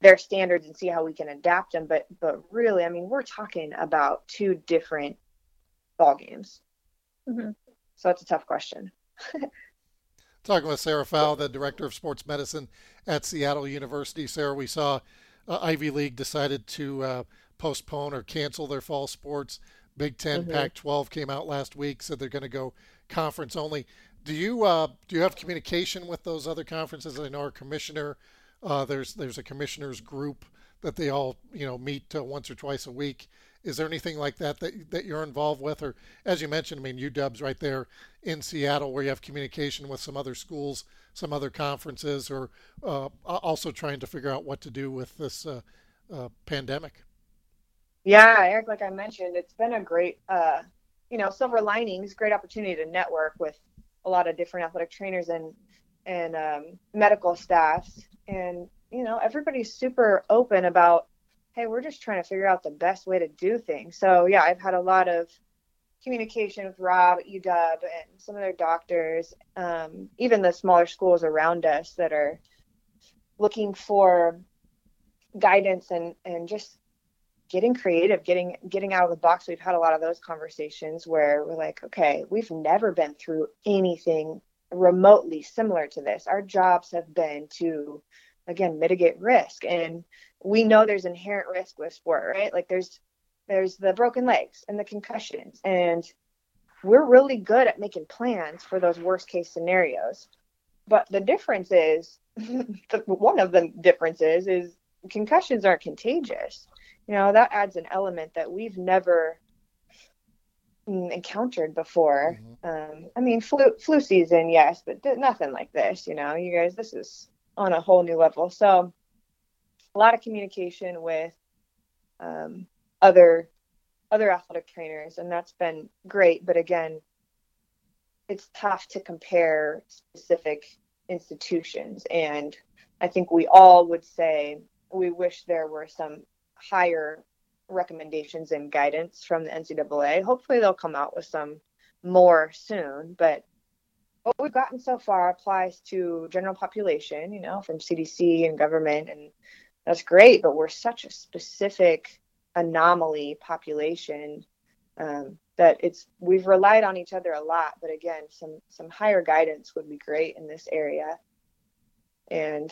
their standards and see how we can adapt them. But but really, I mean, we're talking about two different ball games. Mm-hmm. So it's a tough question. Talking with Sarah Fowl, the director of sports medicine at Seattle University. Sarah, we saw uh, Ivy League decided to uh, postpone or cancel their fall sports. Big 10 mm-hmm. Pac 12 came out last week, said they're going to go conference only. Do you uh, do you have communication with those other conferences? I know our commissioner. Uh, there's there's a commissioners group that they all you know meet uh, once or twice a week. Is there anything like that, that that you're involved with, or as you mentioned, I mean, UW's right there in Seattle, where you have communication with some other schools, some other conferences, or uh, also trying to figure out what to do with this uh, uh, pandemic. Yeah, Eric, like I mentioned, it's been a great, uh, you know, silver linings, great opportunity to network with a lot of different athletic trainers and and um, medical staffs, and you know, everybody's super open about hey, we're just trying to figure out the best way to do things. So yeah, I've had a lot of communication with Rob at UW and some of their doctors, um, even the smaller schools around us that are looking for guidance and and just getting creative, getting getting out of the box. We've had a lot of those conversations where we're like, okay, we've never been through anything remotely similar to this. Our jobs have been to again mitigate risk and we know there's inherent risk with sport, right? Like there's there's the broken legs and the concussions and we're really good at making plans for those worst case scenarios. But the difference is one of the differences is concussions aren't contagious. You know, that adds an element that we've never encountered before. Mm-hmm. Um, I mean, flu flu season, yes, but nothing like this. You know, you guys, this is on a whole new level. So a lot of communication with um, other other athletic trainers, and that's been great. But again, it's tough to compare specific institutions, and I think we all would say we wish there were some higher recommendations and guidance from the NCAA. Hopefully, they'll come out with some more soon, but what we've gotten so far applies to general population, you know, from CDC and government and that's great, but we're such a specific anomaly population um, that it's we've relied on each other a lot. But again, some some higher guidance would be great in this area. And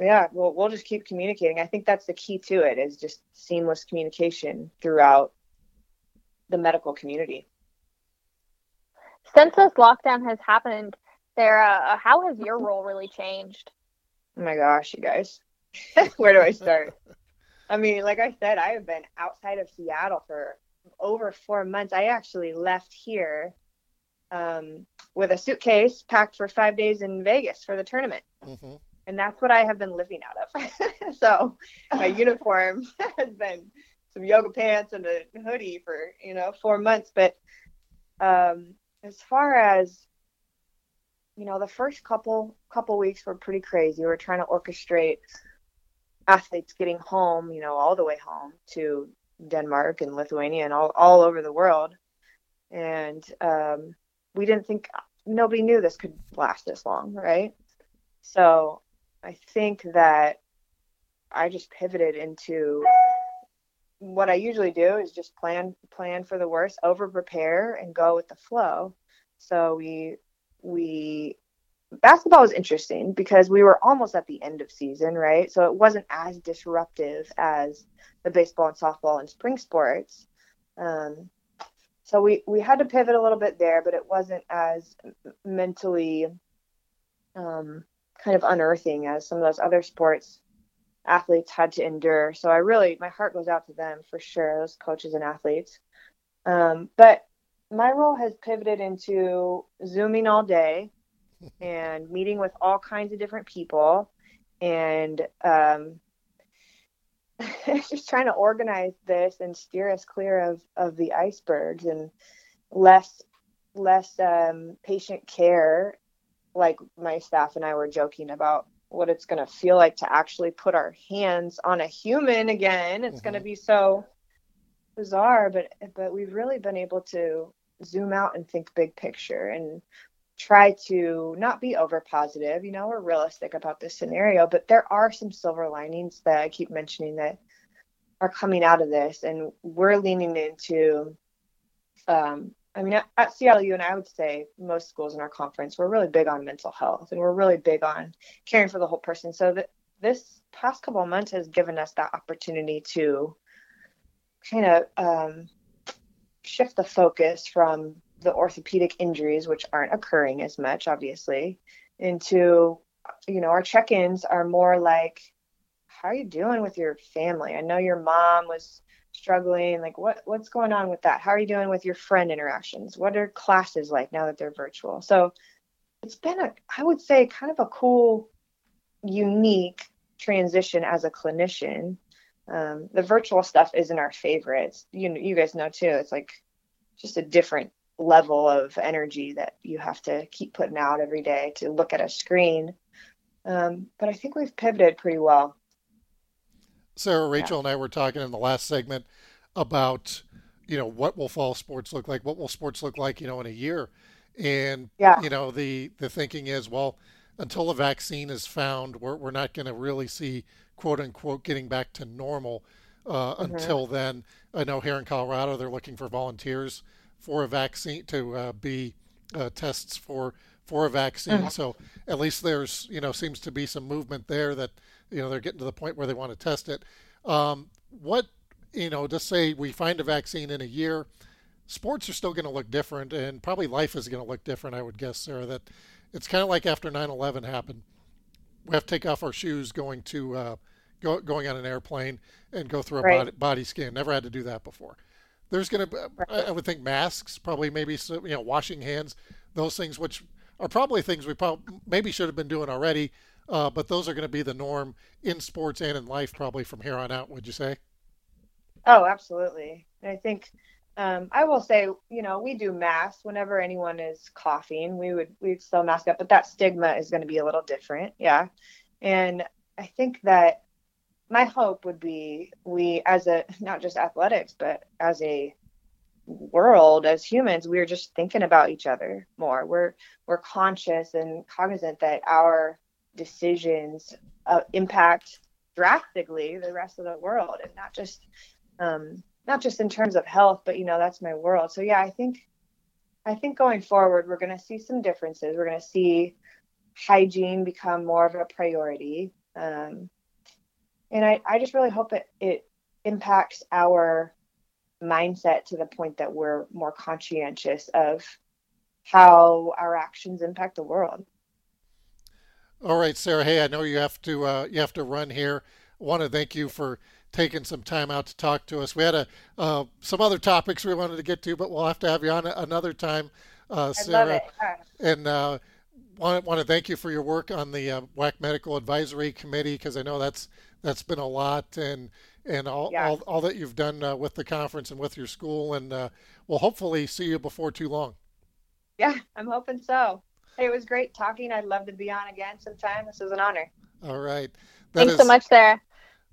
yeah, we'll we'll just keep communicating. I think that's the key to it is just seamless communication throughout the medical community. Since this lockdown has happened, Sarah, how has your role really changed? Oh my gosh, you guys. Where do I start? I mean, like I said, I have been outside of Seattle for over four months. I actually left here um, with a suitcase packed for five days in Vegas for the tournament. Mm-hmm. And that's what I have been living out of. so my uniform has been some yoga pants and a hoodie for, you know, four months. But um, as far as, you know, the first couple couple weeks were pretty crazy. We were trying to orchestrate athletes getting home, you know, all the way home to Denmark and Lithuania and all, all over the world. And um, we didn't think, nobody knew this could last this long, right? So I think that I just pivoted into what I usually do is just plan plan for the worst, over prepare and go with the flow. So we we basketball was interesting because we were almost at the end of season, right? So it wasn't as disruptive as the baseball and softball and spring sports. Um, so we we had to pivot a little bit there, but it wasn't as mentally um, kind of unearthing as some of those other sports athletes had to endure. So I really my heart goes out to them for sure, those coaches and athletes. Um, but my role has pivoted into zooming all day and meeting with all kinds of different people and um, just trying to organize this and steer us clear of, of the icebergs and less less um, patient care like my staff and I were joking about what it's going to feel like to actually put our hands on a human again. It's mm-hmm. going to be so bizarre, but but we've really been able to zoom out and think big picture and try to not be over positive. You know, we're realistic about this scenario, but there are some silver linings that I keep mentioning that are coming out of this, and we're leaning into. Um, I mean, at, at CLU, and I would say most schools in our conference, we're really big on mental health, and we're really big on caring for the whole person. So that this past couple of months has given us that opportunity to kind of um, shift the focus from the orthopedic injuries, which aren't occurring as much, obviously, into, you know, our check ins are more like, how are you doing with your family? I know your mom was struggling. Like, what what's going on with that? How are you doing with your friend interactions? What are classes like now that they're virtual? So it's been a, I would say, kind of a cool, unique transition as a clinician. Um, the virtual stuff isn't our favorite You you guys know too. It's like just a different level of energy that you have to keep putting out every day to look at a screen. Um, but I think we've pivoted pretty well. Sarah, Rachel, yeah. and I were talking in the last segment about, you know, what will fall sports look like? What will sports look like, you know, in a year? And yeah. you know, the the thinking is, well, until a vaccine is found, we're we're not going to really see quote unquote getting back to normal. Uh, mm-hmm. Until then, I know here in Colorado they're looking for volunteers for a vaccine to uh, be uh, tests for for a vaccine. Mm-hmm. So at least there's you know seems to be some movement there that you know they're getting to the point where they want to test it. Um, what you know, just say we find a vaccine in a year, sports are still going to look different, and probably life is going to look different. I would guess, Sarah, that it's kind of like after 9/11 happened. We have to take off our shoes going to uh, go, going on an airplane and go through a right. body, body scan. Never had to do that before. There's going to, be, I would think, masks, probably maybe you know, washing hands, those things, which are probably things we probably maybe should have been doing already, uh, but those are going to be the norm in sports and in life probably from here on out. Would you say? Oh, absolutely. I think um, I will say, you know, we do masks whenever anyone is coughing. We would we'd still mask up, but that stigma is going to be a little different. Yeah, and I think that my hope would be we as a not just athletics but as a world as humans we're just thinking about each other more. We're we're conscious and cognizant that our decisions uh, impact drastically the rest of the world and not just um, not just in terms of health but you know that's my world. So yeah i think i think going forward we're going to see some differences. We're going to see hygiene become more of a priority. Um, and I, I just really hope it, it impacts our mindset to the point that we're more conscientious of how our actions impact the world. All right, Sarah. Hey, I know you have to uh, you have to run here. I want to thank you for taking some time out to talk to us. We had a uh, some other topics we wanted to get to, but we'll have to have you on another time, uh, Sarah. And uh, want want to thank you for your work on the uh, WAC Medical Advisory Committee because I know that's that's been a lot and and all, yeah. all, all, that you've done uh, with the conference and with your school and uh, we'll hopefully see you before too long. Yeah i'm hoping so. Hey, it was great talking. I'd love to be on again sometime. This is an honor. All right. That thanks is, so much sarah.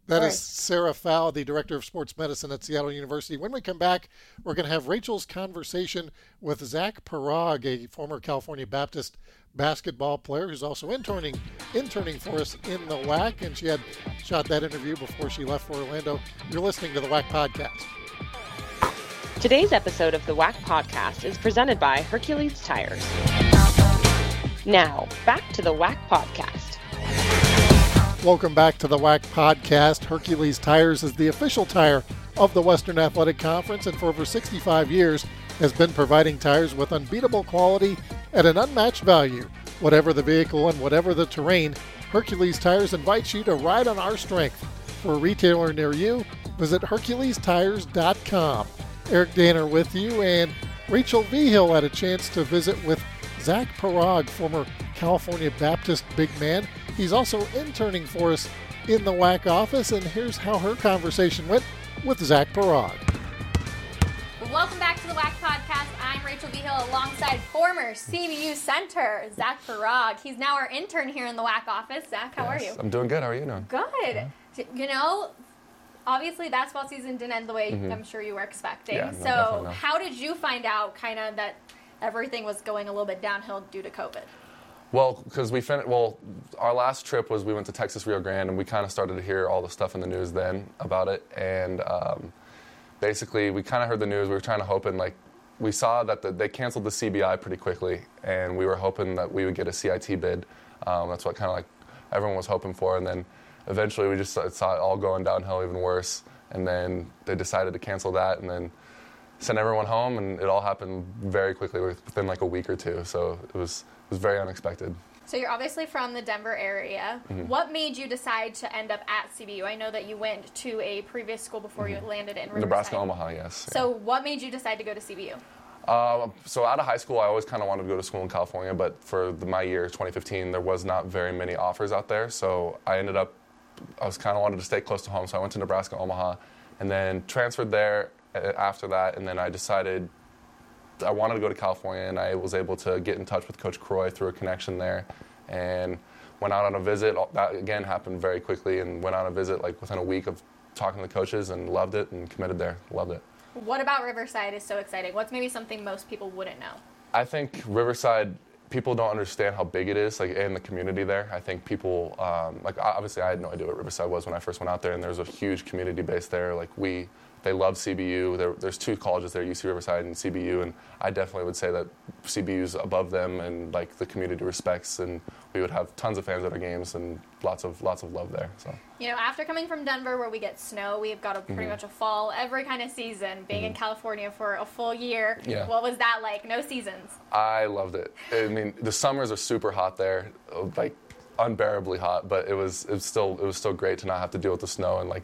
That is Sarah Fowl, the Director of Sports Medicine at Seattle University. When we come back, we're going to have Rachel's conversation with Zach Paraag, a former California Baptist basketball player who's also interning interning for us in the WAC, and she had shot that interview before she left for Orlando. You're listening to the WAC podcast. Today's episode of the WAC podcast is presented by Hercules Tires. Now, back to the WAC podcast. Welcome back to the WAC podcast. Hercules Tires is the official tire of the Western Athletic Conference and for over 65 years has been providing tires with unbeatable quality at an unmatched value. Whatever the vehicle and whatever the terrain, Hercules Tires invites you to ride on our strength. For a retailer near you, visit HerculesTires.com. Eric Danner with you, and Rachel Vigil had a chance to visit with Zach Paraag, former California Baptist big man. He's also interning for us in the WAC office, and here's how her conversation went with Zach Paraag. Welcome back to the WAC podcast. I'm Rachel Vigil alongside former CBU center Zach Paraag. He's now our intern here in the WAC office. Zach, how yes, are you? I'm doing good. How are you doing? Good. Yeah. You know, obviously basketball season didn't end the way mm-hmm. I'm sure you were expecting. Yeah, so, how did you find out kind of that everything was going a little bit downhill due to COVID? Well, because we finished, well, our last trip was we went to Texas Rio Grande, and we kind of started to hear all the stuff in the news then about it, and um, basically we kind of heard the news. We were trying to hope and like we saw that the, they canceled the CBI pretty quickly, and we were hoping that we would get a CIT bid. Um, that's what kind of like everyone was hoping for, and then eventually we just saw it all going downhill even worse. And then they decided to cancel that, and then sent everyone home, and it all happened very quickly within like a week or two. So it was it was very unexpected. So you're obviously from the Denver area. Mm-hmm. What made you decide to end up at CBU? I know that you went to a previous school before mm-hmm. you landed in Riverside. Nebraska Omaha, yes. So yeah. what made you decide to go to CBU? Uh, so out of high school, I always kind of wanted to go to school in California, but for the, my year, 2015, there was not very many offers out there. So I ended up, I was kind of wanted to stay close to home, so I went to Nebraska Omaha, and then transferred there uh, after that, and then I decided I wanted to go to California, and I was able to get in touch with Coach Croy through a connection there, and went out on a visit. That again happened very quickly, and went on a visit like within a week of talking to the coaches, and loved it, and committed there. Loved it. What about Riverside is so exciting? What's maybe something most people wouldn't know? I think Riverside people don't understand how big it is, like in the community there. I think people, um, like obviously, I had no idea what Riverside was when I first went out there, and there's a huge community base there. Like we they love CBU. There, there's two colleges there, UC Riverside and CBU, and I definitely would say that CBU's above them and like the community respects, and we would have tons of fans at our games and lots of lots of love there. So you know, after coming from Denver where we get snow, we've got a pretty mm-hmm. much a fall every kind of season. Being mm-hmm. in California for a full year, yeah. what was that like? No seasons. I loved it. I mean, the summers are super hot there, like unbearably hot, but it was it was still it was still great to not have to deal with the snow and like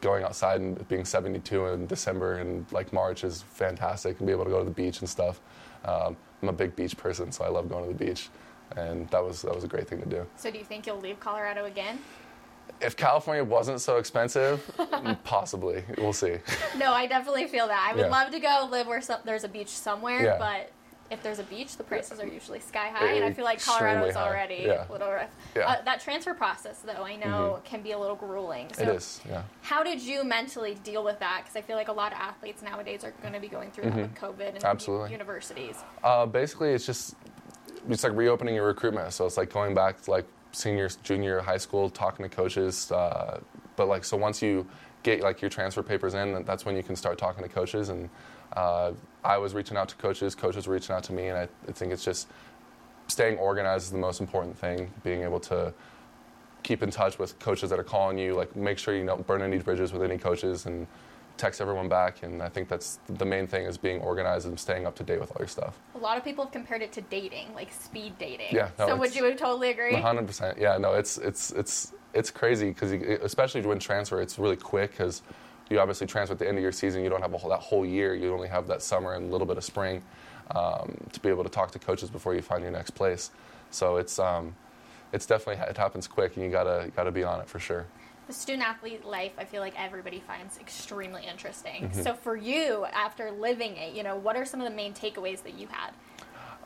going outside and being 72 in December and like March is fantastic and be able to go to the beach and stuff. Um, I'm a big beach person, so I love going to the beach, and that was that was a great thing to do. So, do you think you'll leave Colorado again? If California wasn't so expensive, possibly. We'll see. No, I definitely feel that. I would yeah. love to go live where some, there's a beach somewhere, yeah. but if there's a beach, the prices are usually sky high, and I feel like Colorado is already yeah. a little rough. Yeah. Uh, that transfer process, though, I know mm-hmm. can be a little grueling. So it is, yeah. How did you mentally deal with that? Because I feel like a lot of athletes nowadays are going to be going through mm-hmm. that with COVID and Absolutely. universities. Uh, basically, it's just it's like reopening your recruitment. So it's like going back to like senior, junior high school, talking to coaches. Uh, but like, so once you get like your transfer papers in, that's when you can start talking to coaches and uh, I was reaching out to coaches, coaches were reaching out to me, and I, I think it's just staying organized is the most important thing. Being able to keep in touch with coaches that are calling you, like make sure you don't burn any bridges with any coaches, and text everyone back. And I think that's the main thing is being organized and staying up to date with all your stuff. A lot of people have compared it to dating, like speed dating. Yeah. No, so would you totally agree? 100. percent Yeah. No, it's it's it's it's crazy because especially when transfer, it's really quick because you obviously transfer at the end of your season. You don't have whole, that whole year. You only have that summer and a little bit of spring um, to be able to talk to coaches before you find your next place. So it's um, it's definitely it happens quick, and you gotta gotta be on it for sure. The student athlete life, I feel like everybody finds extremely interesting. Mm-hmm. So for you, after living it, you know, what are some of the main takeaways that you had?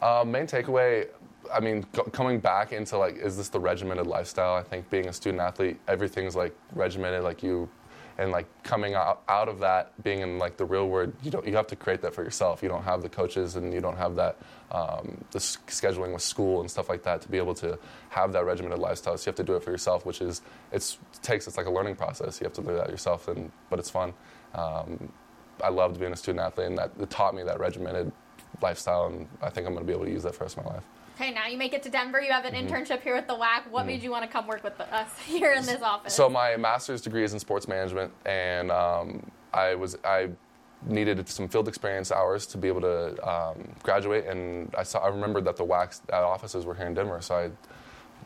Uh, main takeaway, I mean, coming back into like, is this the regimented lifestyle? I think being a student athlete, everything's like regimented. Like you and like coming out, out of that being in like the real world you don't you have to create that for yourself. You don't have the coaches and you don't have that um, the scheduling with school and stuff like that to be able to have that regimented lifestyle. So you have to do it for yourself which is it's it takes it's like a learning process. You have to do that yourself and but it's fun. Um, I loved being a student athlete and that it taught me that regimented lifestyle and I think I'm going to be able to use that for the rest of my life Okay, now you make it to Denver. You have an mm-hmm. internship here with the WAC. What mm-hmm. made you want to come work with the, us here in this office? So my master's degree is in sports management, and um, I was I needed some field experience hours to be able to um, graduate. And I saw I remembered that the WAC offices were here in Denver, so I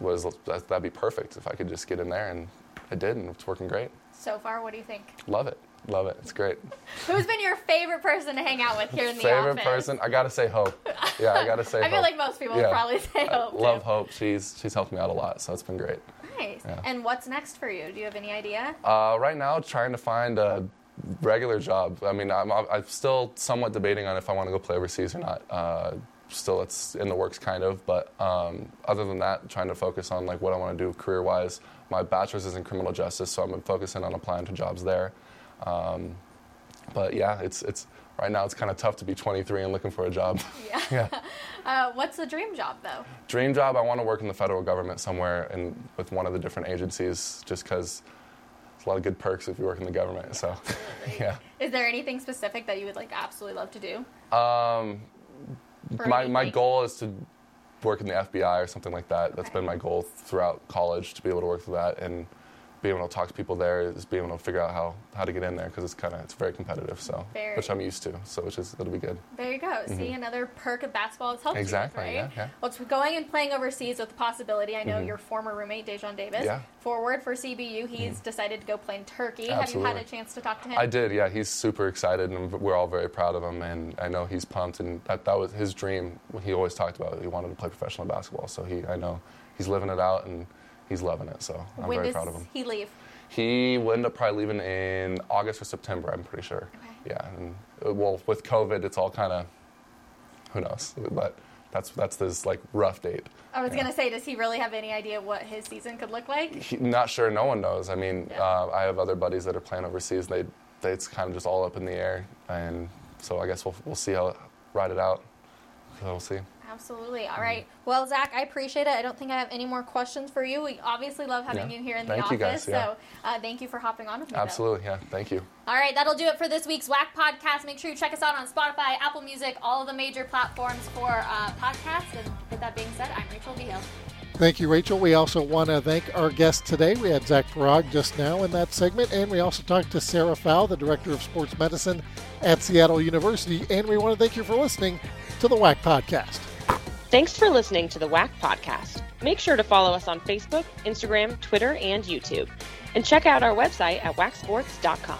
was that'd be perfect if I could just get in there, and I did, and it's working great. So far, what do you think? Love it. Love it. It's great. Who's been your favorite person to hang out with here in the favorite office? Favorite person? I gotta say Hope. Yeah, I gotta say. I Hope. feel like most people yeah. probably say Hope. I love Hope. She's she's helped me out a lot, so it's been great. Nice. Yeah. And what's next for you? Do you have any idea? Uh, right now, trying to find a regular job. I mean, I'm, I'm still somewhat debating on if I want to go play overseas or not. Uh, still, it's in the works, kind of. But um, other than that, trying to focus on like what I want to do career-wise. My bachelor's is in criminal justice, so I'm focusing on applying to jobs there. Um, but yeah, it's it's right now it's kind of tough to be 23 and looking for a job. Yeah. yeah. Uh, what's the dream job though? Dream job, I want to work in the federal government somewhere and with one of the different agencies, just because there's a lot of good perks if you work in the government. So, yeah. Is there anything specific that you would like absolutely love to do? Um, my my goal is to work in the FBI or something like that. That's been my goal throughout college to be able to work for that and being able to talk to people there is being able to figure out how, how to get in there because it's kind of it's very competitive. So very. which I'm used to. So which is it'll be good. There you go. Mm-hmm. See another perk of basketball has helped exactly, you with, right? Yeah, yeah. Well, it's going and playing overseas with the possibility. I know mm-hmm. your former roommate Daejon Davis, yeah. forward for CBU. He's mm-hmm. decided to go play in Turkey. Absolutely. Have you had a chance to talk to him? I did. Yeah, he's super excited, and we're all very proud of him. And I know he's pumped, and that that was his dream. He always talked about. It. he wanted to play professional basketball. So he, I know, he's living it out and he's loving it. So I'm when very proud of him. he leave? He will end up probably leaving in August or September. I'm pretty sure. Okay. Yeah, and uh, well, with COVID, it's all kind of who knows, but that's that's his like rough date. I was yeah. gonna say, does he really have any idea what his season could look like? He, not sure. No one knows. I mean, yeah. uh, I have other buddies that are playing overseas. They, they, it's kind of just all up in the air, and so I guess we'll we'll see how ride it out. So we'll see. Absolutely. All right. Well, Zach, I appreciate it. I don't think I have any more questions for you. We obviously love having yeah. you here in thank the office. Guys, yeah. So uh, thank you for hopping on with me. Absolutely. Though. Yeah. Thank you. All right. That'll do it for this week's WAC podcast. Make sure you check us out on Spotify, Apple Music, all of the major platforms for uh, podcasts. And with that being said, I'm Rachel Vigil. Thank you, Rachel. We also want to thank our guest today. We had Zach Farag just now in that segment, and we also talked to Sarah Fowl, the Director of Sports Medicine at Seattle University. And we want to thank you for listening to the WAC Podcast. Thanks for listening to the WAC podcast. Make sure to follow us on Facebook, Instagram, Twitter, and YouTube. And check out our website at wacsports.com.